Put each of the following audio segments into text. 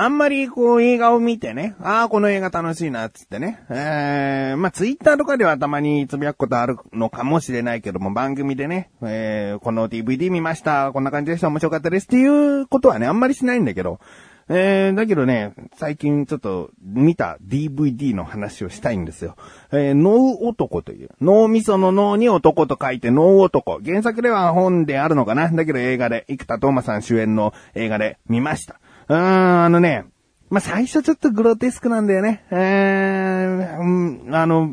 あんまりこう映画を見てね、ああ、この映画楽しいな、つってね。えー、まあツイッターとかではたまにつぶやくことあるのかもしれないけども、番組でね、えー、この DVD 見ました、こんな感じでした、面白かったですっていうことはね、あんまりしないんだけど、えー、だけどね、最近ちょっと見た DVD の話をしたいんですよ。えー、脳男という、脳みその脳に男と書いて脳男。原作では本であるのかなだけど映画で、生田斗真さん主演の映画で見ました。うん、あのね、まあ、最初ちょっとグロテスクなんだよね。えー、うん、あの、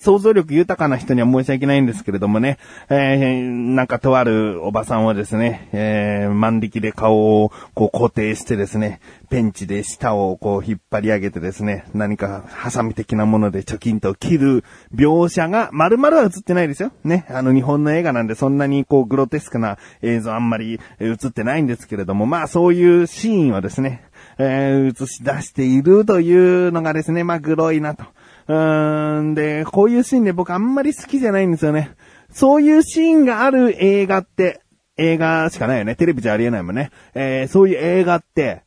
想像力豊かな人には申し訳ないんですけれどもね、えー、なんかとあるおばさんはですね、えー、万力で顔をこう固定してですね、ペンチで舌をこう引っ張り上げてですね、何かハサミ的なもので貯金と切る描写が丸々は映ってないですよ。ね、あの日本の映画なんでそんなにこうグロテスクな映像あんまり映ってないんですけれども、まあそういうシーンはですね、えー、映し出しているというのがですね、まあグロいなと。うーん、で、こういうシーンで僕あんまり好きじゃないんですよね。そういうシーンがある映画って、映画しかないよね。テレビじゃありえないもんね。えー、そういう映画って、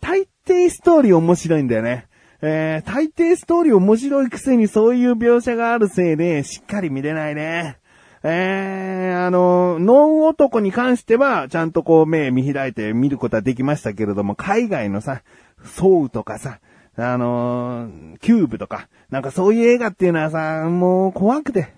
大抵ストーリー面白いんだよね。えー、大抵ストーリー面白いくせにそういう描写があるせいで、しっかり見れないね。えー、あの、脳男に関しては、ちゃんとこう目見開いて見ることはできましたけれども、海外のさ、ソウとかさ、あのー、キューブとか、なんかそういう映画っていうのはさ、もう怖くて、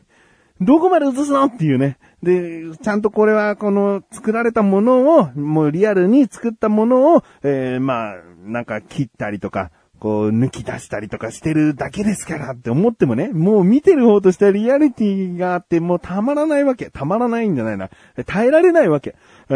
どこまで映すのっていうね。で、ちゃんとこれはこの作られたものを、もうリアルに作ったものを、えー、まあ、なんか切ったりとか、こう抜き出したりとかしてるだけですからって思ってもね、もう見てる方としてはリアリティがあってもうたまらないわけ。たまらないんじゃないな。耐えられないわけ。え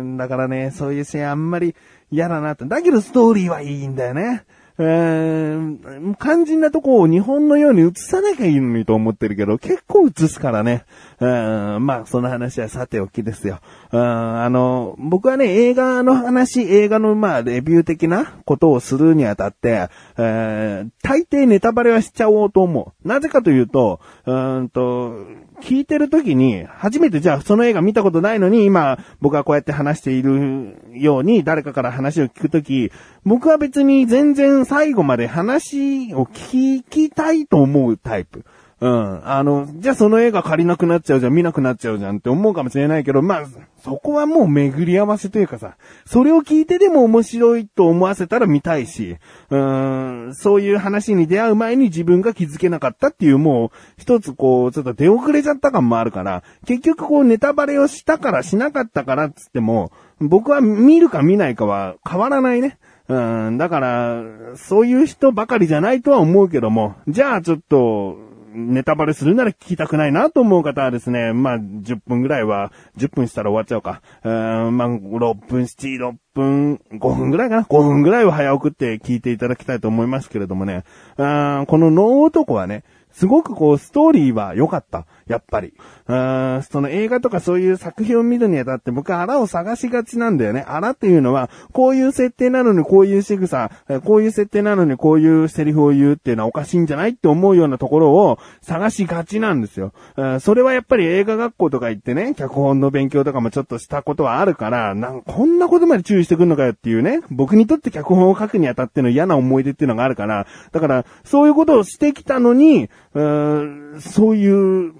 ー、だからね、そういうシーンあんまり嫌だなって。だけどストーリーはいいんだよね。えー、肝心なとこを日本のように映さなきゃいいのにと思ってるけど、結構映すからね。うん、まあ、その話はさておきですよ。うん、あの、僕はね、映画の話、映画のまあ、レビュー的なことをするにあたって、えー、大抵ネタバレはしちゃおうと思う。なぜかというと、うんと、聞いてる時に、初めてじゃあその映画見たことないのに、今、僕はこうやって話しているように、誰かから話を聞くとき、僕は別に全然最後まで話を聞きたいと思うタイプ。うん。あの、じゃあその映画借りなくなっちゃうじゃん、見なくなっちゃうじゃんって思うかもしれないけど、まあ、そこはもう巡り合わせというかさ、それを聞いてでも面白いと思わせたら見たいし、うーん、そういう話に出会う前に自分が気づけなかったっていうもう、一つこう、ちょっと出遅れちゃった感もあるから、結局こうネタバレをしたからしなかったからっつっても、僕は見るか見ないかは変わらないね。うん、だから、そういう人ばかりじゃないとは思うけども、じゃあちょっと、ネタバレするなら聞きたくないなと思う方はですね、まあ、10分ぐらいは、10分したら終わっちゃうか。うん、まあ、6分、7、6分、5分ぐらいかな ?5 分ぐらいは早送って聞いていただきたいと思いますけれどもね。うん、この脳男はね、すごくこう、ストーリーは良かった。やっぱり。うーん、その映画とかそういう作品を見るにあたって僕はあらを探しがちなんだよね。あらっていうのは、こういう設定なのにこういう仕草、こういう設定なのにこういうセリフを言うっていうのはおかしいんじゃないって思うようなところを探しがちなんですよ。うん、それはやっぱり映画学校とか行ってね、脚本の勉強とかもちょっとしたことはあるから、なんこんなことまで注意してくんのかよっていうね、僕にとって脚本を書くにあたっての嫌な思い出っていうのがあるから、だから、そういうことをしてきたのに、うーん、そういう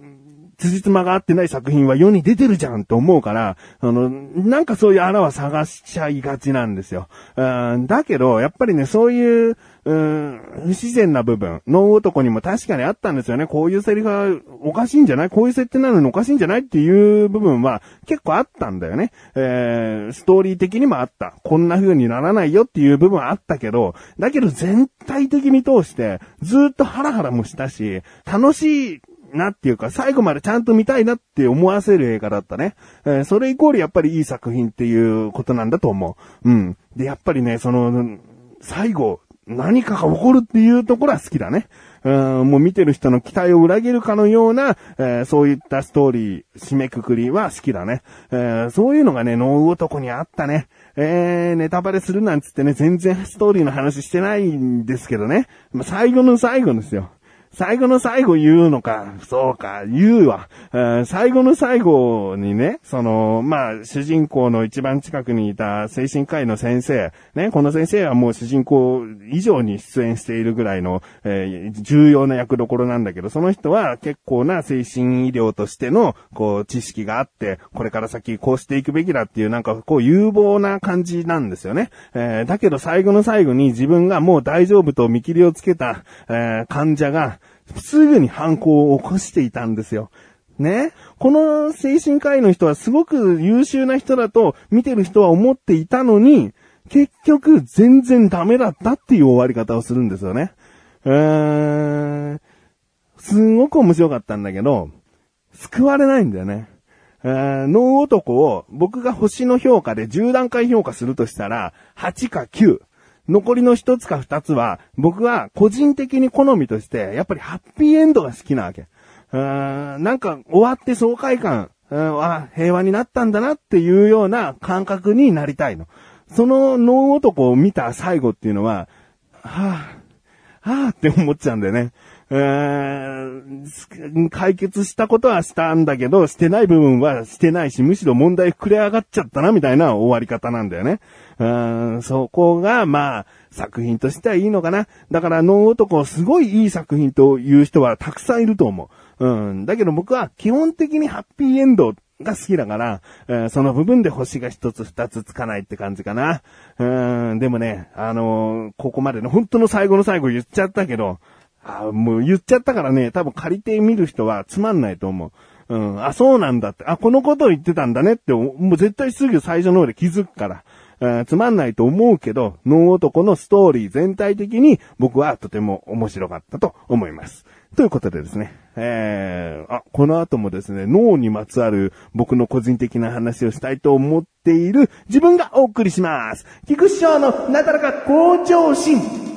辻褄が合ってない作品は世に出てるじゃんって思うから、あの、なんかそういう穴は探しちゃいがちなんですよ。うん、だけど、やっぱりね、そういう、うん、不自然な部分、脳男にも確かにあったんですよね。こういうセリフはおかしいんじゃない？こういう設定なのにおかしいんじゃない？っていう部分は結構あったんだよね。えー、ストーリー的にもあった。こんな風にならないよっていう部分はあったけど、だけど全体的に通してずっとハラハラもしたし、楽しいなっていうか、最後までちゃんと見たいなって思わせる映画だったね。えー、それイコールやっぱりいい作品っていうことなんだと思う。うん。で、やっぱりね、その、最後、何かが起こるっていうところは好きだね。うん、もう見てる人の期待を裏切るかのような、えー、そういったストーリー、締めくくりは好きだね。えー、そういうのがね、脳男にあったね。えー、ネタバレするなんつってね、全然ストーリーの話してないんですけどね。まあ、最後の最後ですよ。最後の最後言うのか。そうか、言うわ。最後の最後にね、その、まあ、主人公の一番近くにいた精神科医の先生、ね、この先生はもう主人公以上に出演しているぐらいの、えー、重要な役どころなんだけど、その人は結構な精神医療としての、こう、知識があって、これから先こうしていくべきだっていう、なんかこう、有望な感じなんですよね。えー、だけど最後の最後に自分がもう大丈夫と見切りをつけた、えー、患者が、すぐに犯行を起こしていたんですよ。ね？この精神科医の人はすごく優秀な人だと見てる人は思っていたのに、結局全然ダメだったっていう終わり方をするんですよね。えーん、すごく面白かったんだけど、救われないんだよね。ー、脳男を僕が星の評価で10段階評価するとしたら、8か9。残りの一つか二つは、僕は個人的に好みとして、やっぱりハッピーエンドが好きなわけ。うーんなんか終わって爽快感、は、平和になったんだなっていうような感覚になりたいの。その脳男を見た最後っていうのは、はぁ、はぁって思っちゃうんだよね。えー、解決したことはしたんだけど、してない部分はしてないし、むしろ問題膨れ上がっちゃったな、みたいな終わり方なんだよね。うん、そこが、まあ、作品としてはいいのかな。だから、脳男、すごいいい作品という人はたくさんいると思う。うん。だけど僕は基本的にハッピーエンドが好きだから、えー、その部分で星が一つ二つつかないって感じかな。うん。でもね、あのー、ここまでの本当の最後の最後言っちゃったけど、ああもう言っちゃったからね、多分借りて見る人はつまんないと思う。うん、あ、そうなんだって、あ、このことを言ってたんだねって、もう絶対すぐ最初の方で気づくから。え、つまんないと思うけど、脳男のストーリー全体的に僕はとても面白かったと思います。ということでですね、えー、あ、この後もですね、脳にまつわる僕の個人的な話をしたいと思っている自分がお送りします。菊師匠のなだらか向上心。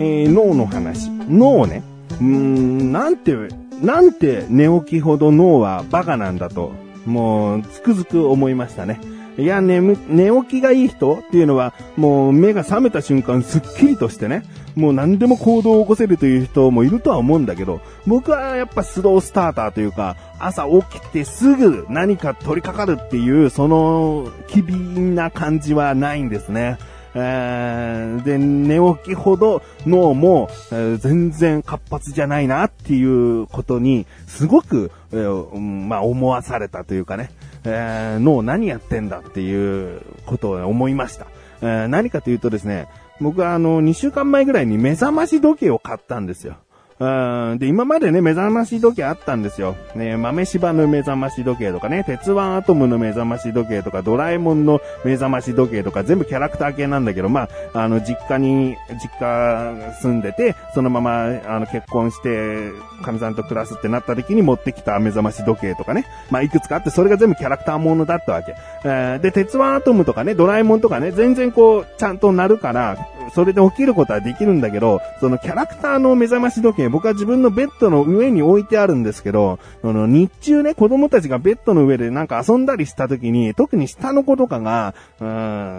えー、脳の話。脳ね。うーん、なんて、なんて寝起きほど脳はバカなんだと、もう、つくづく思いましたね。いや、眠、寝起きがいい人っていうのは、もう目が覚めた瞬間すっきりとしてね、もう何でも行動を起こせるという人もいるとは思うんだけど、僕はやっぱスロースターターというか、朝起きてすぐ何か取り掛かるっていう、その、機敏な感じはないんですね。で、寝起きほど脳も、全然活発じゃないなっていうことに、すごく、まあ、思わされたというかね、え、脳何やってんだっていうことを思いました。え、何かというとですね、僕はあの、2週間前ぐらいに目覚まし時計を買ったんですよ。うん。で、今までね、目覚まし時計あったんですよ。ね、豆柴の目覚まし時計とかね、鉄腕アトムの目覚まし時計とか、ドラえもんの目覚まし時計とか、全部キャラクター系なんだけど、まあ、あの、実家に、実家住んでて、そのまま、あの、結婚して、神さんと暮らすってなった時に持ってきた目覚まし時計とかね。まあ、いくつかあって、それが全部キャラクターものだったわけ。えー、で、鉄腕アトムとかね、ドラえもんとかね、全然こう、ちゃんとなるから、それで起きることはできるんだけど、そのキャラクターの目覚まし時計、僕は自分のベッドの上に置いてあるんですけど、その日中ね、子供たちがベッドの上でなんか遊んだりした時に、特に下の子とかが、うん、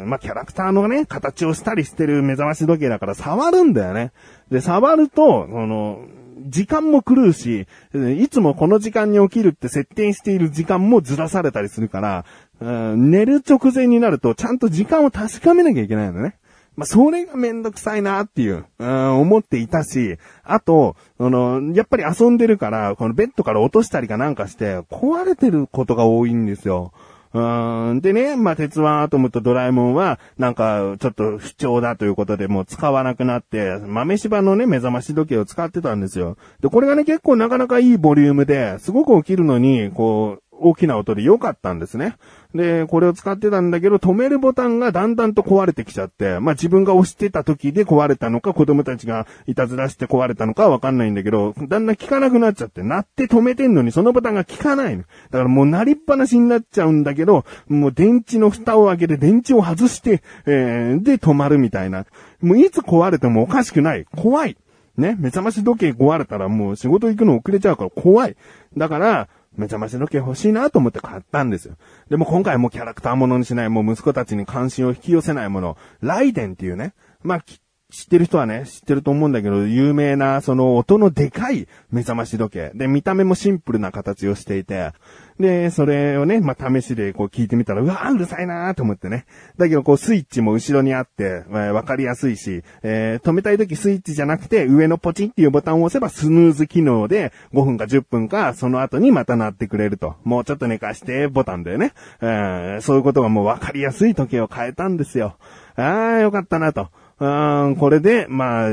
まあ、キャラクターのね、形をしたりしてる目覚まし時計だから触るんだよね。で、触ると、その、時間も狂うし、いつもこの時間に起きるって設定している時間もずらされたりするから、うん、寝る直前になるとちゃんと時間を確かめなきゃいけないのね。まあ、それがめんどくさいなっていう、うん、思っていたし、あと、あの、やっぱり遊んでるから、このベッドから落としたりかなんかして、壊れてることが多いんですよ。うん。でね、まあ、鉄腕アトムとドラえもんは、なんか、ちょっと不調だということで、もう使わなくなって、豆柴のね、目覚まし時計を使ってたんですよ。で、これがね、結構なかなかいいボリュームで、すごく起きるのに、こう、大きな音で良かったんですね。で、これを使ってたんだけど、止めるボタンがだんだんと壊れてきちゃって、まあ自分が押してた時で壊れたのか、子供たちがいたずらして壊れたのかわかんないんだけど、だんだん効かなくなっちゃって、鳴って止めてんのにそのボタンが効かないの。だからもう鳴りっぱなしになっちゃうんだけど、もう電池の蓋を開けて電池を外して、えー、で止まるみたいな。もういつ壊れてもおかしくない。怖い。ね、目覚まし時計壊れたらもう仕事行くの遅れちゃうから怖い。だから、目覚まし時計欲しいなと思って買ったんですよ。でも今回もキャラクターものにしない、もう息子たちに関心を引き寄せないもの、ライデンっていうね、まあ、知ってる人はね、知ってると思うんだけど、有名な、その音のでかい目覚まし時計。で、見た目もシンプルな形をしていて、で、それをね、まあ、試しでこう聞いてみたら、うわーうるさいなーと思ってね。だけどこうスイッチも後ろにあって、えー、わかりやすいし、えー、止めたい時スイッチじゃなくて、上のポチンっていうボタンを押せばスヌーズ機能で5分か10分か、その後にまた鳴ってくれると。もうちょっと寝かしてボタンでね。えー、そういうことがもうわかりやすい時計を変えたんですよ。あー、よかったなと。うん、これで、まあ、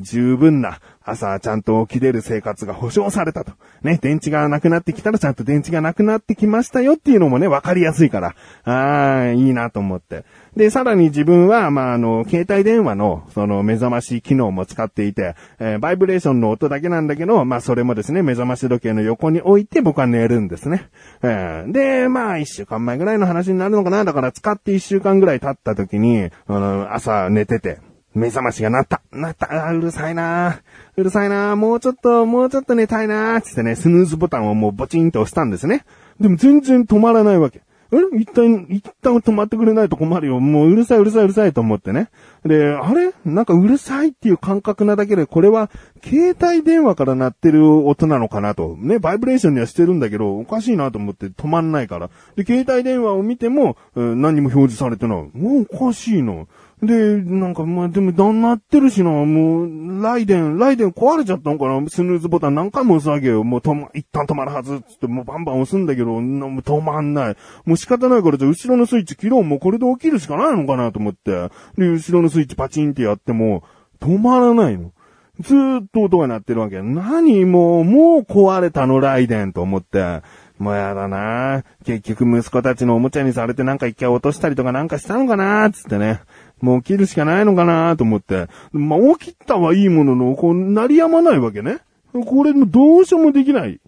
十分な朝ちゃんと起きれる生活が保障されたと。ね、電池がなくなってきたらちゃんと電池がなくなってきましたよっていうのもね、わかりやすいから、ああ、いいなと思って。で、さらに自分は、まあ、あの、携帯電話の、その、目覚まし機能も使っていて、えー、バイブレーションの音だけなんだけど、まあ、それもですね、目覚まし時計の横に置いて僕は寝るんですね。えー、で、まあ、一週間前ぐらいの話になるのかなだから使って一週間ぐらい経った時に、あの、朝寝てて、目覚ましが鳴った。鳴った。あうるさいなうるさいなもうちょっと、もうちょっと寝たいなつってね、スヌーズボタンをもうボチンと押したんですね。でも全然止まらないわけ。え一旦、一旦止まってくれないと困るよ。もううるさいうるさいうるさいと思ってね。で、あれ？なんかうるさいっていう感覚なだけで、これは携帯電話から鳴ってる音なのかなと。ね、バイブレーションにはしてるんだけど、おかしいなと思って止まんないから。で、携帯電話を見ても、何も表示されてない。もうおかしいの。で、なんか、まあ、でも、だんなってるしな、もう、ライデン、ライデン壊れちゃったのかなスヌーズボタン何回も押すわけよ。もう止ま、一旦止まるはず、つって、もうバンバン押すんだけど、もう止まんない。もう仕方ないから、じゃ後ろのスイッチ切ろう。もうこれで起きるしかないのかなと思って。で、後ろのスイッチパチンってやっても、止まらないの。ずーっと音が鳴ってるわけ。何？もう、もう壊れたの、ライデンと思って。もうやだな結局息子たちのおもちゃにされてなんか一回落としたりとかなんかしたのかなつってね。もう起きるしかないのかなと思って。まあ、起きたはいいものの、こう、鳴りやまないわけね。これもどうしようもできない。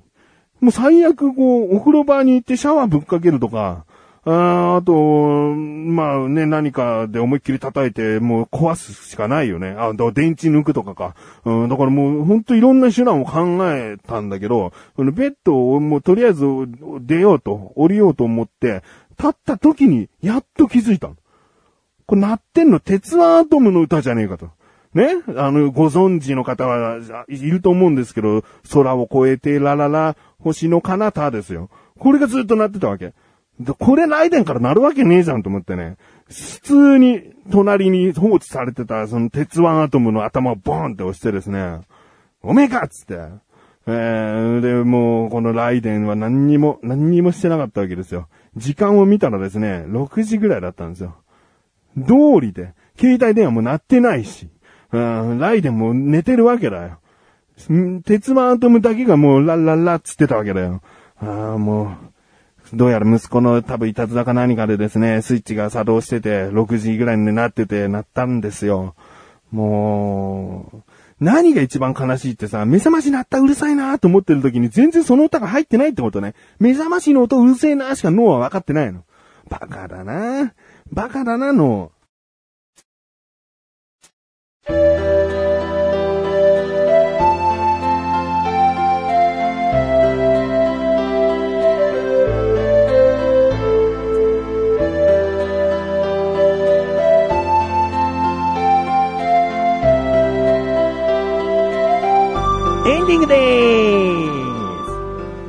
もう最悪、こう、お風呂場に行ってシャワーぶっかけるとか、ああと、まあね、何かで思いっきり叩いて、もう壊すしかないよね。あ、電池抜くとかか。うん、だからもう、ほんといろんな手段を考えたんだけど、ベッドをもうとりあえず出ようと、降りようと思って、立った時に、やっと気づいたの。これ鳴ってんの鉄腕アトムの歌じゃねえかと。ね？あの、ご存知の方はいると思うんですけど、空を越えてラララ、星の彼方ですよ。これがずっと鳴ってたわけ。これライデンから鳴るわけねえじゃんと思ってね。普通に隣に放置されてたその鉄腕アトムの頭をボーンって押してですね、おめえかっつって。えー、で、もう、このライデンは何にも、何にもしてなかったわけですよ。時間を見たらですね、6時ぐらいだったんですよ。通りで、携帯電話も鳴ってないし、うん、ライデンも寝てるわけだよ。鉄腕アトムだけがもうラッラッラっつってたわけだよ。ああ、もう、どうやら息子の多分いたずらか何かでですね、スイッチが作動してて、6時ぐらいになってて、なったんですよ。もう、何が一番悲しいってさ、目覚まし鳴ったうるさいなと思ってる時に全然その歌が入ってないってことね。目覚ましの音うるせえなしか脳は分かってないの。バカだなバカだなの。エンディングでーす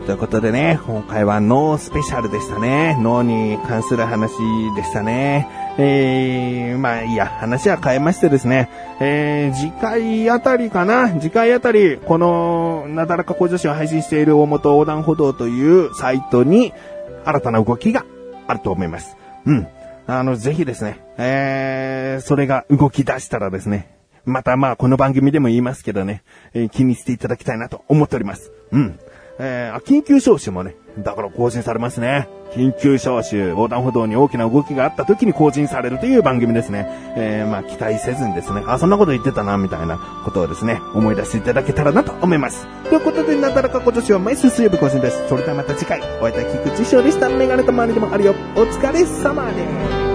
ということでね、今回は脳スペシャルでしたね。脳に関する話でしたね。えー、まあいいや、話は変えましてですね、えー、次回あたりかな次回あたり、この、なだらか向上心を配信している大元横断歩道というサイトに、新たな動きがあると思います。うん。あの、ぜひですね、えー、それが動き出したらですね、またまあこの番組でも言いますけどね、えー、気にしていただきたいなと思っております。うん。えー、緊急招集もね、だから更新されますね。緊急招集、横断歩道に大きな動きがあった時に更新されるという番組ですね。えー、まあ期待せずにですね、あ、そんなこと言ってたな、みたいなことをですね、思い出していただけたらなと思います。ということで、なだらか今年は毎週水曜日更新です。それではまた次回、お会いいたい菊池翔でした。メガネと周りでもあるよ。お疲れ様です。